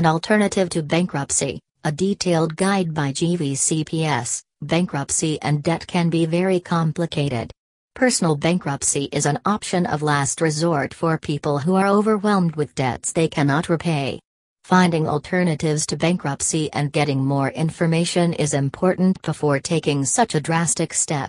An alternative to bankruptcy, a detailed guide by GVCPS, bankruptcy and debt can be very complicated. Personal bankruptcy is an option of last resort for people who are overwhelmed with debts they cannot repay. Finding alternatives to bankruptcy and getting more information is important before taking such a drastic step.